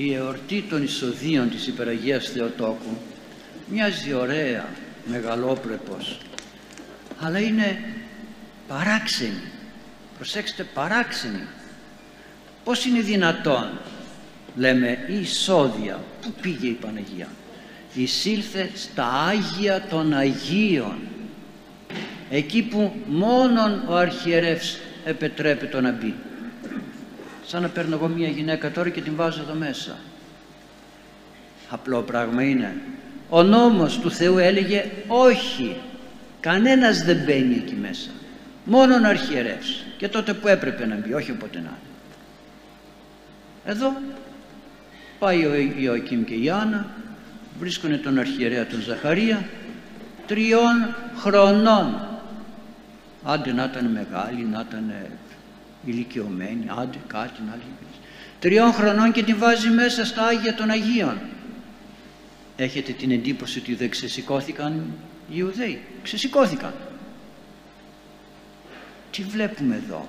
η εορτή των εισοδείων της Υπεραγίας Θεοτόκου μοιάζει ωραία, μεγαλόπρεπος αλλά είναι παράξενη. Προσέξτε παράξενη. Πως είναι δυνατόν λέμε η εισόδια που πήγε η Παναγία εισήλθε στα Άγια των Αγίων εκεί που μόνον ο αρχιερεύς επιτρέπεται να μπει σαν να παίρνω εγώ μια γυναίκα τώρα και την βάζω εδώ μέσα. Απλό πράγμα είναι. Ο νόμος του Θεού έλεγε όχι κανένας δεν μπαίνει εκεί μέσα. Μόνον ο αρχιερεύς και τότε που έπρεπε να μπει όχι όποτε να εδώ πάει ο Ιωακήμ και η Άννα βρίσκουν τον αρχιερέα τον Ζαχαρία τριών χρονών. Άντε να ήταν μεγάλη να ήταν ηλικιωμένη άντε κάτι να λέει. Τριών χρονών και την βάζει μέσα στα Άγια των Αγίων. Έχετε την εντύπωση ότι δεν ξεσηκώθηκαν οι Ιουδαίοι; Ξεσηκώθηκαν. Τι βλέπουμε εδώ;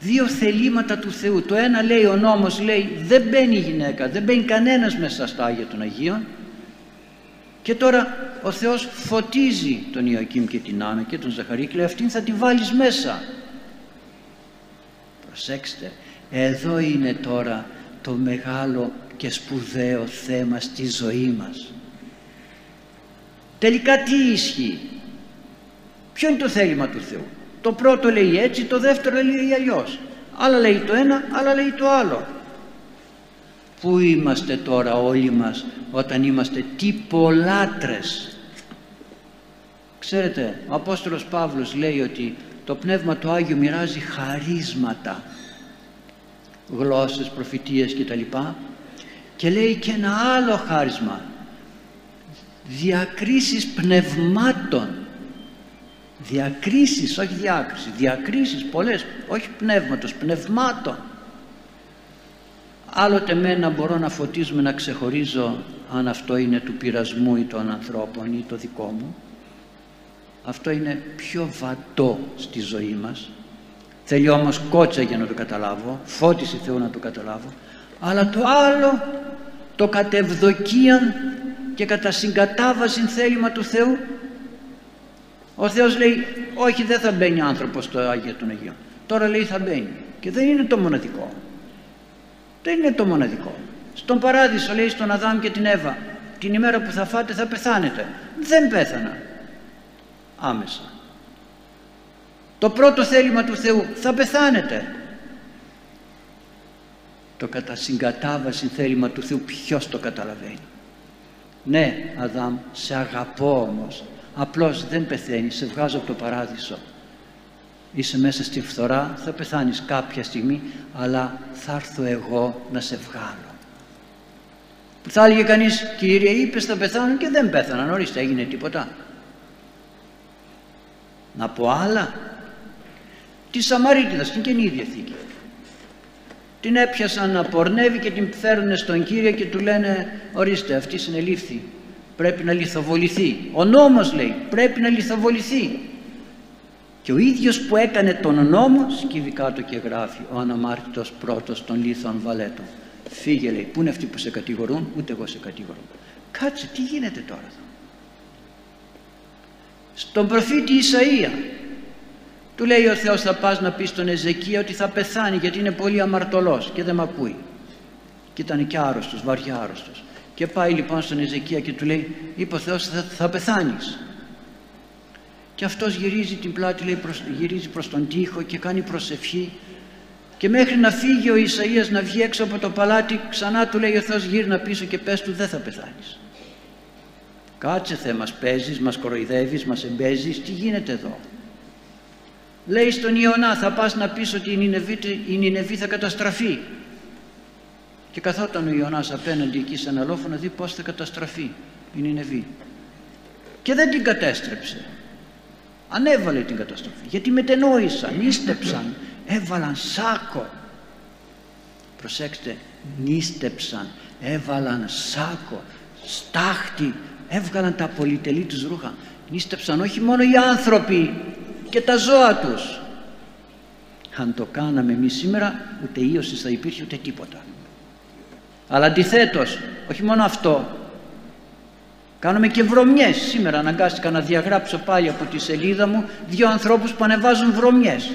Δύο θελήματα του Θεού. Το ένα λέει ο νόμος λέει δεν μπαίνει η γυναίκα δεν μπαίνει κανένας μέσα στα Άγια των Αγίων. Και τώρα ο Θεός φωτίζει τον Ιωακήμ και την Άννα και τον Ζαχαρή και λέει αυτήν θα τη βάλεις μέσα προσέξτε εδώ είναι τώρα το μεγάλο και σπουδαίο θέμα στη ζωή μας τελικά τι ισχύει; Ποιο είναι το θέλημα του Θεού; Το πρώτο λέει έτσι το δεύτερο λέει αλλιώς άλλα λέει το ένα άλλα λέει το άλλο Πού είμαστε τώρα όλοι μας όταν είμαστε τυπολάτρες. Ξέρετε, ο Απόστολος Παύλος λέει ότι το Πνεύμα του Άγιο μοιράζει χαρίσματα, γλώσσες, προφητείες κτλ. Και λέει και ένα άλλο χάρισμα, διακρίσεις πνευμάτων. Διακρίσεις, όχι διάκριση, διακρίσεις πολλές, όχι πνεύματος, πνευμάτων άλλοτε μένα μπορώ να φωτίζουμε να ξεχωρίζω αν αυτό είναι του πειρασμού ή των ανθρώπων ή το δικό μου αυτό είναι πιο βατό στη ζωή μας. Θέλει όμως κότσα για να το καταλάβω φώτιση Θεού να το καταλάβω. Αλλά το άλλο το κατευδοκίαν και κατά συγκατάβαση θέλημα του Θεού. Ο Θεός λέει όχι δεν θα μπαίνει άνθρωπος στο Άγιο των Αγίων τώρα λέει θα μπαίνει και δεν είναι το μοναδικό. Δεν είναι το μοναδικό. Στον παράδεισο λέει στον Αδάμ και την Εύα την ημέρα που θα φάτε θα πεθάνετε. Δεν πέθανα άμεσα. Το πρώτο θέλημα του Θεού θα πεθάνετε. Το κατά συγκατάβαση θέλημα του Θεού ποιος το καταλαβαίνει. Ναι Αδάμ σε αγαπώ όμως απλώς δεν πεθαίνει σε βγάζω από το παράδεισο είσαι μέσα στη φθορά θα πεθάνεις κάποια στιγμή αλλά θα έρθω εγώ να σε βγάλω θα έλεγε κανείς κύριε είπες θα πεθάνω και δεν πέθαναν ορίστε έγινε τίποτα να πω άλλα τη Σαμαρίτιδας στην Καινή Διαθήκη την έπιασαν να πορνεύει και την φέρουν στον Κύριο και του λένε ορίστε αυτή συνελήφθη πρέπει να λιθοβοληθεί ο νόμος λέει πρέπει να λιθοβοληθεί και ο ίδιος που έκανε τον νόμο σκύβει κάτω και γράφει ο αναμάρτητος πρώτος των λίθων βαλέτων. Φύγε λέει, πού είναι αυτοί που σε κατηγορούν, ούτε εγώ σε κατηγορώ. Κάτσε, τι γίνεται τώρα εδώ; Στον προφήτη Ισαΐα του λέει ο Θεός θα πας να πεις στον Εζεκία ότι θα πεθάνει γιατί είναι πολύ αμαρτωλός και δεν με ακούει. Και ήταν και άρρωστος, βαριά άρρωστος. Και πάει λοιπόν στον Εζεκία και του λέει είπε ο Θεός θα, θα πεθάνεις και αυτός γυρίζει την πλάτη λέει, προς, γυρίζει προς τον τοίχο και κάνει προσευχή και μέχρι να φύγει ο Ισαΐας να βγει έξω από το παλάτι ξανά του λέει ο Θεός γύρνα πίσω και πες του δεν θα πεθάνεις κάτσε Θεέ μας παίζεις, μας κοροϊδεύεις, μας εμπέζεις. Τι γίνεται εδώ; Λέει στον Ιωνά θα πας να πεις ότι η Νινεβή, η Νινεβή θα καταστραφεί. Και καθόταν ο Ιωνάς απέναντι εκεί σε ένα λόφο να δει πως θα καταστραφεί η Νινεβή. Και δεν την κατέστρεψε. Ανέβαλε την καταστροφή. Γιατί μετενόησαν, νίστεψαν έβαλαν σάκο. Προσέξτε νίστεψαν έβαλαν σάκο στάχτη έβγαλαν τα πολυτελή τους ρούχα νίστεψαν όχι μόνο οι άνθρωποι και τα ζώα τους αν το κάναμε εμείς σήμερα ούτε ίωσης θα υπήρχε ούτε τίποτα Αλλά αντιθέτως, όχι μόνο αυτό, κάνουμε και βρωμιές. Σήμερα αναγκάστηκα να διαγράψω πάλι από τη σελίδα μου δύο ανθρώπους που ανεβάζουν βρωμιές.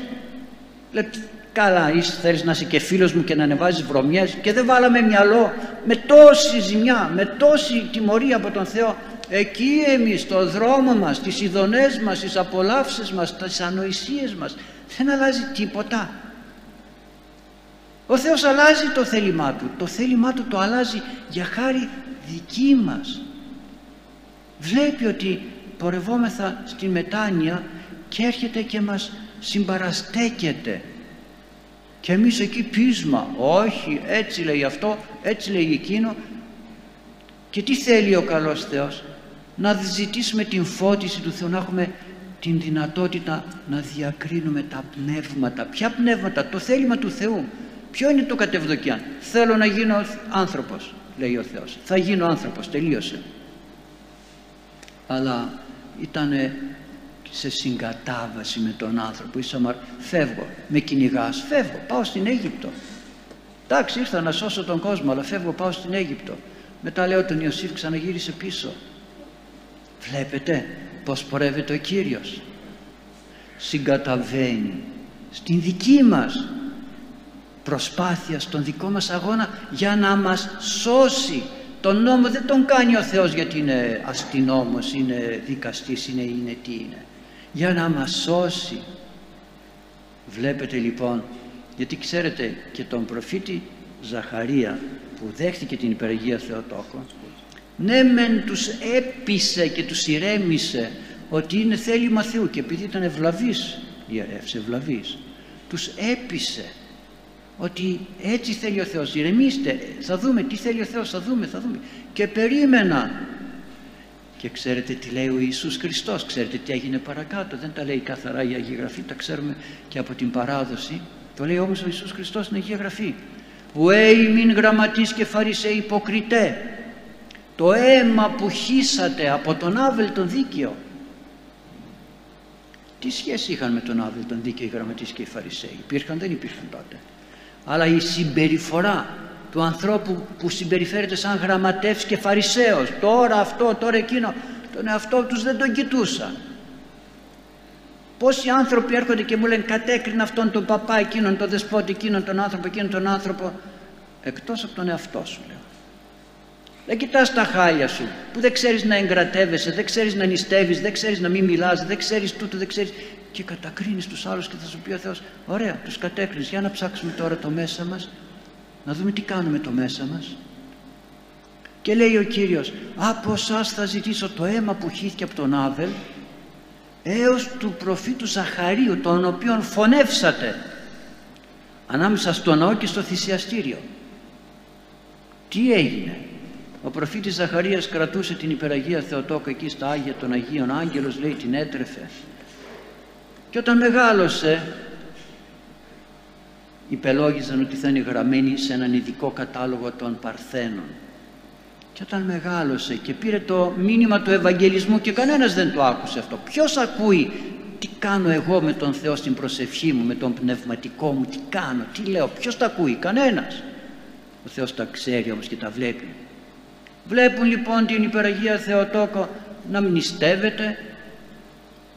Λέω, καλά, είσαι, θέλεις να είσαι και φίλος μου και να ανεβάζεις βρωμιές και δεν βάλαμε μυαλό με τόση ζημιά, με τόση τιμωρία από τον Θεό. Εκεί εμείς στο δρόμο μας, στις ειδονές μας, στις απολαύσεις μας, στις ανοησίες μας δεν αλλάζει τίποτα. Ο Θεός αλλάζει το θέλημά Του. Το θέλημά Του το αλλάζει για χάρη δική μας. Βλέπει ότι πορευόμεθα στη μετάνοια και έρχεται και μας συμπαραστέκεται και εμείς εκεί πείσμα όχι έτσι λέει αυτό έτσι λέει εκείνο και τι θέλει ο καλός Θεός; Να ζητήσουμε την φώτιση του Θεού να έχουμε την δυνατότητα να διακρίνουμε τα πνεύματα. Ποια πνεύματα, το θέλημα του Θεού. Ποιο είναι το κατευδοκιάν θέλω να γίνω άνθρωπος λέει ο Θεός. Θα γίνω άνθρωπος, τελείωσε. Αλλά ήταν σε συγκατάβαση με τον άνθρωπο. Ισαμαρ, φεύγω, με κυνηγάς, φεύγω, πάω στην Αίγυπτο. Εντάξει ήρθα να σώσω τον κόσμο αλλά φεύγω πάω στην Αίγυπτο. Μετά λέω τον Ιωσήφ ξαναγύρισε πίσω. Βλέπετε πως πορεύεται ο Κύριος. Συγκαταβαίνει στην δική μας προσπάθεια στον δικό μας αγώνα για να μας σώσει. Τον νόμο δεν τον κάνει ο Θεός γιατί είναι αστυνόμος, είναι δικαστής, είναι, είναι τι είναι για να μας σώσει. Βλέπετε λοιπόν γιατί ξέρετε και τον προφήτη Ζαχαρία που δέχτηκε την υπεργία Θεοτόκο ναι μεν τους έπεισε και τους ηρέμησε ότι είναι θέλημα Θεού και επειδή ήταν ευλαβής ιερεύς, ευλαβής τους έπεισε ότι έτσι θέλει ο Θεός. Ηρεμήστε θα δούμε τι θέλει ο Θεός θα δούμε, θα δούμε και περίμενα και ξέρετε τι λέει ο Ιησούς Χριστός ξέρετε τι έγινε παρακάτω δεν τα λέει καθαρά η Αγία Γραφή τα ξέρουμε και από την παράδοση. Το λέει όμως ο Ιησούς Χριστός στην Αγία Γραφή. «Ουέι μην γραμματείς και φαρισαίοι υποκριτέ το αίμα που χύσατε από τον Άβελ τον δίκαιο τι σχέση είχαν με τον Άβελ τον δίκαιο οι γραμματείς και οι φαρισαίοι; Υπήρχαν δεν υπήρχαν τότε αλλά η συμπεριφορά του ανθρώπου που συμπεριφέρεται σαν γραμματεύς και φαρισαίος. Τώρα αυτό, τώρα εκείνο. Τον εαυτό τους δεν τον κοιτούσαν. Πόσοι άνθρωποι έρχονται και μου λένε κατέκρινα αυτόν τον παπά εκείνον τον δεσπότη εκείνον τον άνθρωπο εκείνον τον άνθρωπο εκτός από τον εαυτό σου λέω. Δεν κοιτάς τα χάλια σου που δεν ξέρεις να εγκρατεύεσαι, δεν ξέρεις να νηστεύεις, δεν ξέρεις να μην μιλάς, δεν ξέρεις τούτο, δεν ξέρεις. Και κατακρίνεις τους άλλους και θα σου πει ο Θεός ωραία τους κατέκρινες. Για να ψάξουμε τώρα το μέσα μας να δούμε τι κάνουμε το μέσα μας. Και λέει ο Κύριος από εσάς θα ζητήσω το αίμα που χύθηκε από τον Άβελ έως του προφήτου Ζαχαρίου τον οποίον φωνεύσατε ανάμεσα στο ναό και στο θυσιαστήριο τι έγινε; Ο προφήτης Ζαχαρίας κρατούσε την υπεραγία Θεοτόκο εκεί στα Άγια των Αγίων. Άγγελος λέει την έτρεφε. Και όταν μεγάλωσε υπελόγιζαν ότι θα είναι γραμμένη σε έναν ειδικό κατάλογο των Παρθένων. Και όταν μεγάλωσε και πήρε το μήνυμα του Ευαγγελισμού και κανένας δεν το άκουσε αυτό ποιος ακούει τι κάνω εγώ με τον Θεό στην προσευχή μου με τον πνευματικό μου τι κάνω, τι λέω, ποιος τα ακούει, κανένας ο Θεός τα ξέρει όμως και τα βλέπει. Βλέπουν λοιπόν την υπεραγία Θεοτόκο να μνηστεύεται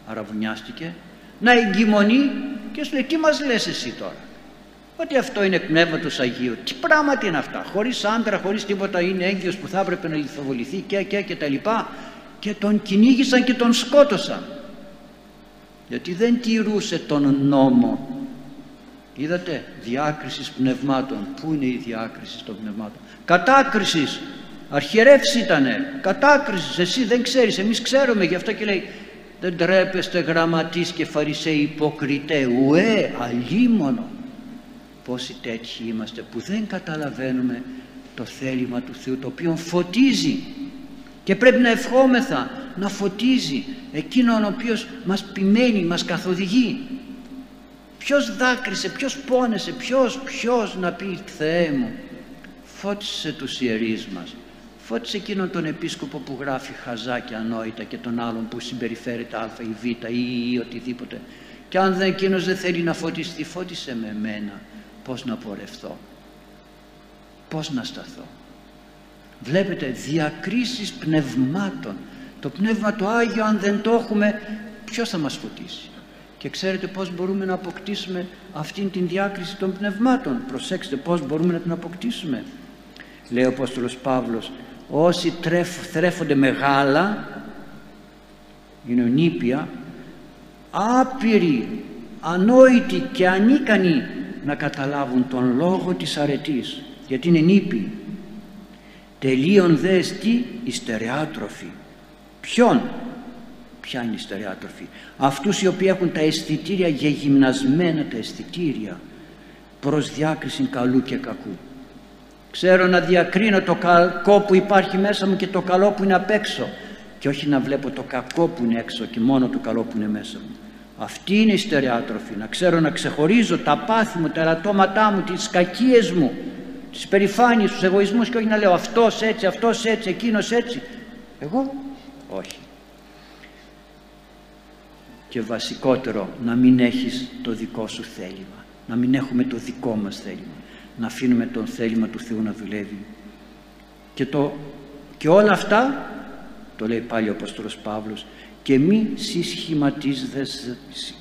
αραβουνιάστηκε να εγκυμονεί και σου λέει τι μας λες εσύ τώρα ότι αυτό είναι πνεύματος Αγίου. Τι πράγματα είναι αυτά; Χωρίς άντρα, χωρίς τίποτα είναι έγκυος που θα έπρεπε να λιθοβοληθεί και και και τα λοιπά. Και τον κυνήγησαν και τον σκότωσαν. Γιατί δεν τηρούσε τον νόμο. Είδατε διάκρισης πνευμάτων. Πού είναι η διάκριση των πνευμάτων; Κατάκρισης. Αρχιερεύς ήτανε. Κατάκρισης. Εσύ δεν ξέρεις. Εμείς ξέρουμε γι' αυτό και λέει δεν τρέπεστε γραμματείς και φαρισαίοι υποκριτέ ουέ αλίμονο πόσοι τέτοιοι είμαστε που δεν καταλαβαίνουμε το θέλημα του Θεού το οποίο φωτίζει. Και πρέπει να ευχόμεθα να φωτίζει εκείνον ο οποίος μας ποιμένει, μας καθοδηγεί. Ποιος δάκρυσε, ποιος πόνεσε, ποιος, ποιος να πει Θεέ μου φώτισε τους ιερείς μας φώτισε εκείνον τον επίσκοπο που γράφει χαζά και ανόητα και τον άλλον που συμπεριφέρεται α ή β ή, ή οτιδήποτε. Και αν δεν εκείνος δεν θέλει να φωτιστεί φώτισε με μένα πως να πορευθώ. Πως να σταθώ. Βλέπετε διακρίσεις πνευμάτων. Το Πνεύμα το Άγιο αν δεν το έχουμε ποιος θα μας φωτίσει; Και ξέρετε πώς μπορούμε να αποκτήσουμε αυτήν την διάκριση των πνευμάτων; Προσέξτε πώς μπορούμε να την αποκτήσουμε. Λέει ο Απόστολος Παύλος όσοι τρέφ, θρέφονται μεγάλα είναι νήπια άπειροι ανόητοι και ανίκανοι να καταλάβουν τον λόγο της αρετής γιατί είναι νήπιοι τελείων δε εστί η στερεάτροφη ποιον; Ποια είναι η στερεάτροφη; Αυτούς οι οποίοι έχουν τα αισθητήρια γεγυμνασμένα τα αισθητήρια προς διάκριση καλού και κακού. Ξέρω να διακρίνω το κακό που υπάρχει μέσα μου και το καλό που είναι απ' έξω και όχι να βλέπω το κακό που είναι έξω και μόνο το καλό που είναι μέσα μου αυτή είναι η στερεάτροφη να ξέρω να ξεχωρίζω τα πάθη μου, τα ερατώματά μου τις κακίες μου τις περηφάνειες, τους εγωισμούς και όχι να λέω αυτός έτσι, αυτός έτσι, εκείνος έτσι εγώ όχι. Και βασικότερο να μην έχεις το δικό σου θέλημα. Να μην έχουμε το δικό μας θέλημα. Να αφήνουμε το θέλημα του Θεού να δουλεύει. Και, το, και όλα αυτά το λέει πάλι ο Απόστολος Παύλος και μη συσχηματίζεστε,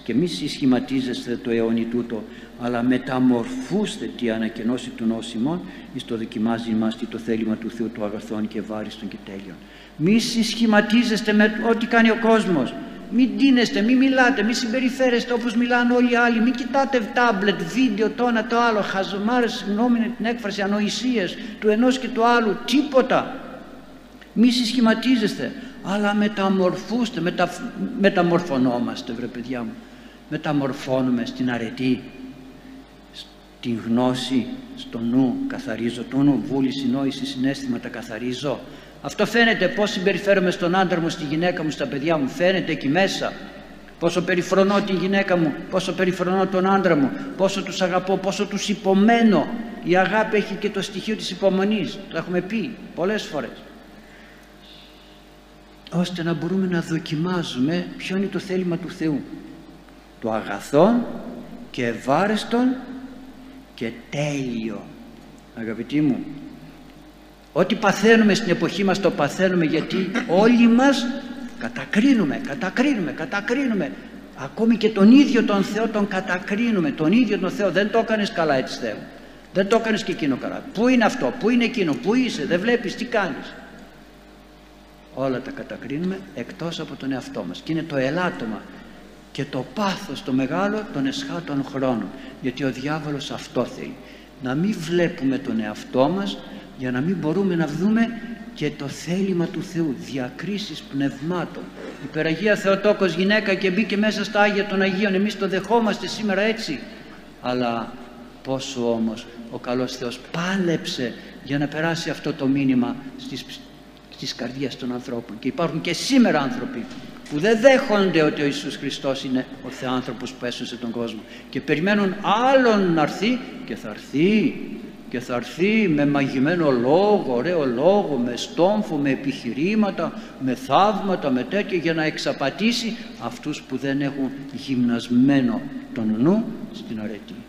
και μη συσχηματίζεστε το αιώνι τούτο αλλά μεταμορφούστε τη ανακαινώση του νόσημων εις το δοκιμάζει μας το θέλημα του Θεού του αγαθών και βάριστον και τέλειων μη συσχηματίζεστε με ό,τι κάνει ο κόσμος. Μην τίνεστε, μην μιλάτε, μην συμπεριφέρεστε όπως μιλάνε όλοι οι άλλοι, μην κοιτάτε τάμπλετ, βίντεο, το ένα το άλλο, χαζομάρες, συγγνώμη την έκφραση, ανοησίες του ενός και του άλλου, τίποτα. Μη συσχηματίζεστε, αλλά μεταμορφούστε, μετα, μεταμορφωνόμαστε βρε παιδιά μου. Μεταμορφώνουμε στην αρετή, στην γνώση, στο νου, καθαρίζω το νου, βούληση, νόηση, συνέστημα, καθαρίζω αυτό φαίνεται πώς συμπεριφέρομαι στον άντρα μου, στη γυναίκα μου, στα παιδιά μου. Φαίνεται εκεί μέσα. Πόσο περιφρονώ την γυναίκα μου, πόσο περιφρονώ τον άντρα μου, πόσο τους αγαπώ, πόσο τους υπομένω. Η αγάπη έχει και το στοιχείο της υπομονής. Το έχουμε πει πολλές φορές. Ώστε να μπορούμε να δοκιμάζουμε ποιο είναι το θέλημα του Θεού. Το αγαθόν και ευάρεστον και τέλειο. Αγαπητοί μου, Ό,τι παθαίνουμε στην εποχή μας το παθαίνουμε γιατί όλοι μας κατακρίνουμε, κατακρίνουμε, κατακρίνουμε. Ακόμη και τον ίδιο τον Θεό τον κατακρίνουμε. Τον ίδιο τον Θεό δεν το έκανες καλά έτσι Θεό. Δεν το έκανες και εκείνο καλά. Πού είναι αυτό, πού είναι εκείνο, πού είσαι, δεν βλέπεις, τι κάνεις. Όλα τα κατακρίνουμε εκτός από τον εαυτό μας. Και είναι το ελάττωμα και το πάθος το μεγάλο των εσχάτων χρόνων. Γιατί ο διάβολος αυτό θέλει. Να μην βλέπουμε τον εαυτό μας για να μην μπορούμε να δούμε και το θέλημα του Θεού, διακρίσεις πνευμάτων. Η Περαγία Θεοτόκος γυναίκα και μπήκε μέσα στα Άγια των Αγίων, εμείς το δεχόμαστε σήμερα έτσι. Αλλά πόσο όμως ο καλός Θεός πάλεψε για να περάσει αυτό το μήνυμα στις, στις καρδιές των ανθρώπων. Και υπάρχουν και σήμερα άνθρωποι που δεν δέχονται ότι ο Ιησούς Χριστός είναι ο Θεάνθρωπος που έσωσε τον κόσμο και περιμένουν άλλον να έρθει και θα έρθει και θα έρθει με μαγειμένο λόγο, ωραίο λόγο, με στόμφο, με επιχειρήματα, με θαύματα, με τέτοια για να εξαπατήσει αυτούς που δεν έχουν γυμνασμένο τον νου στην αρετή.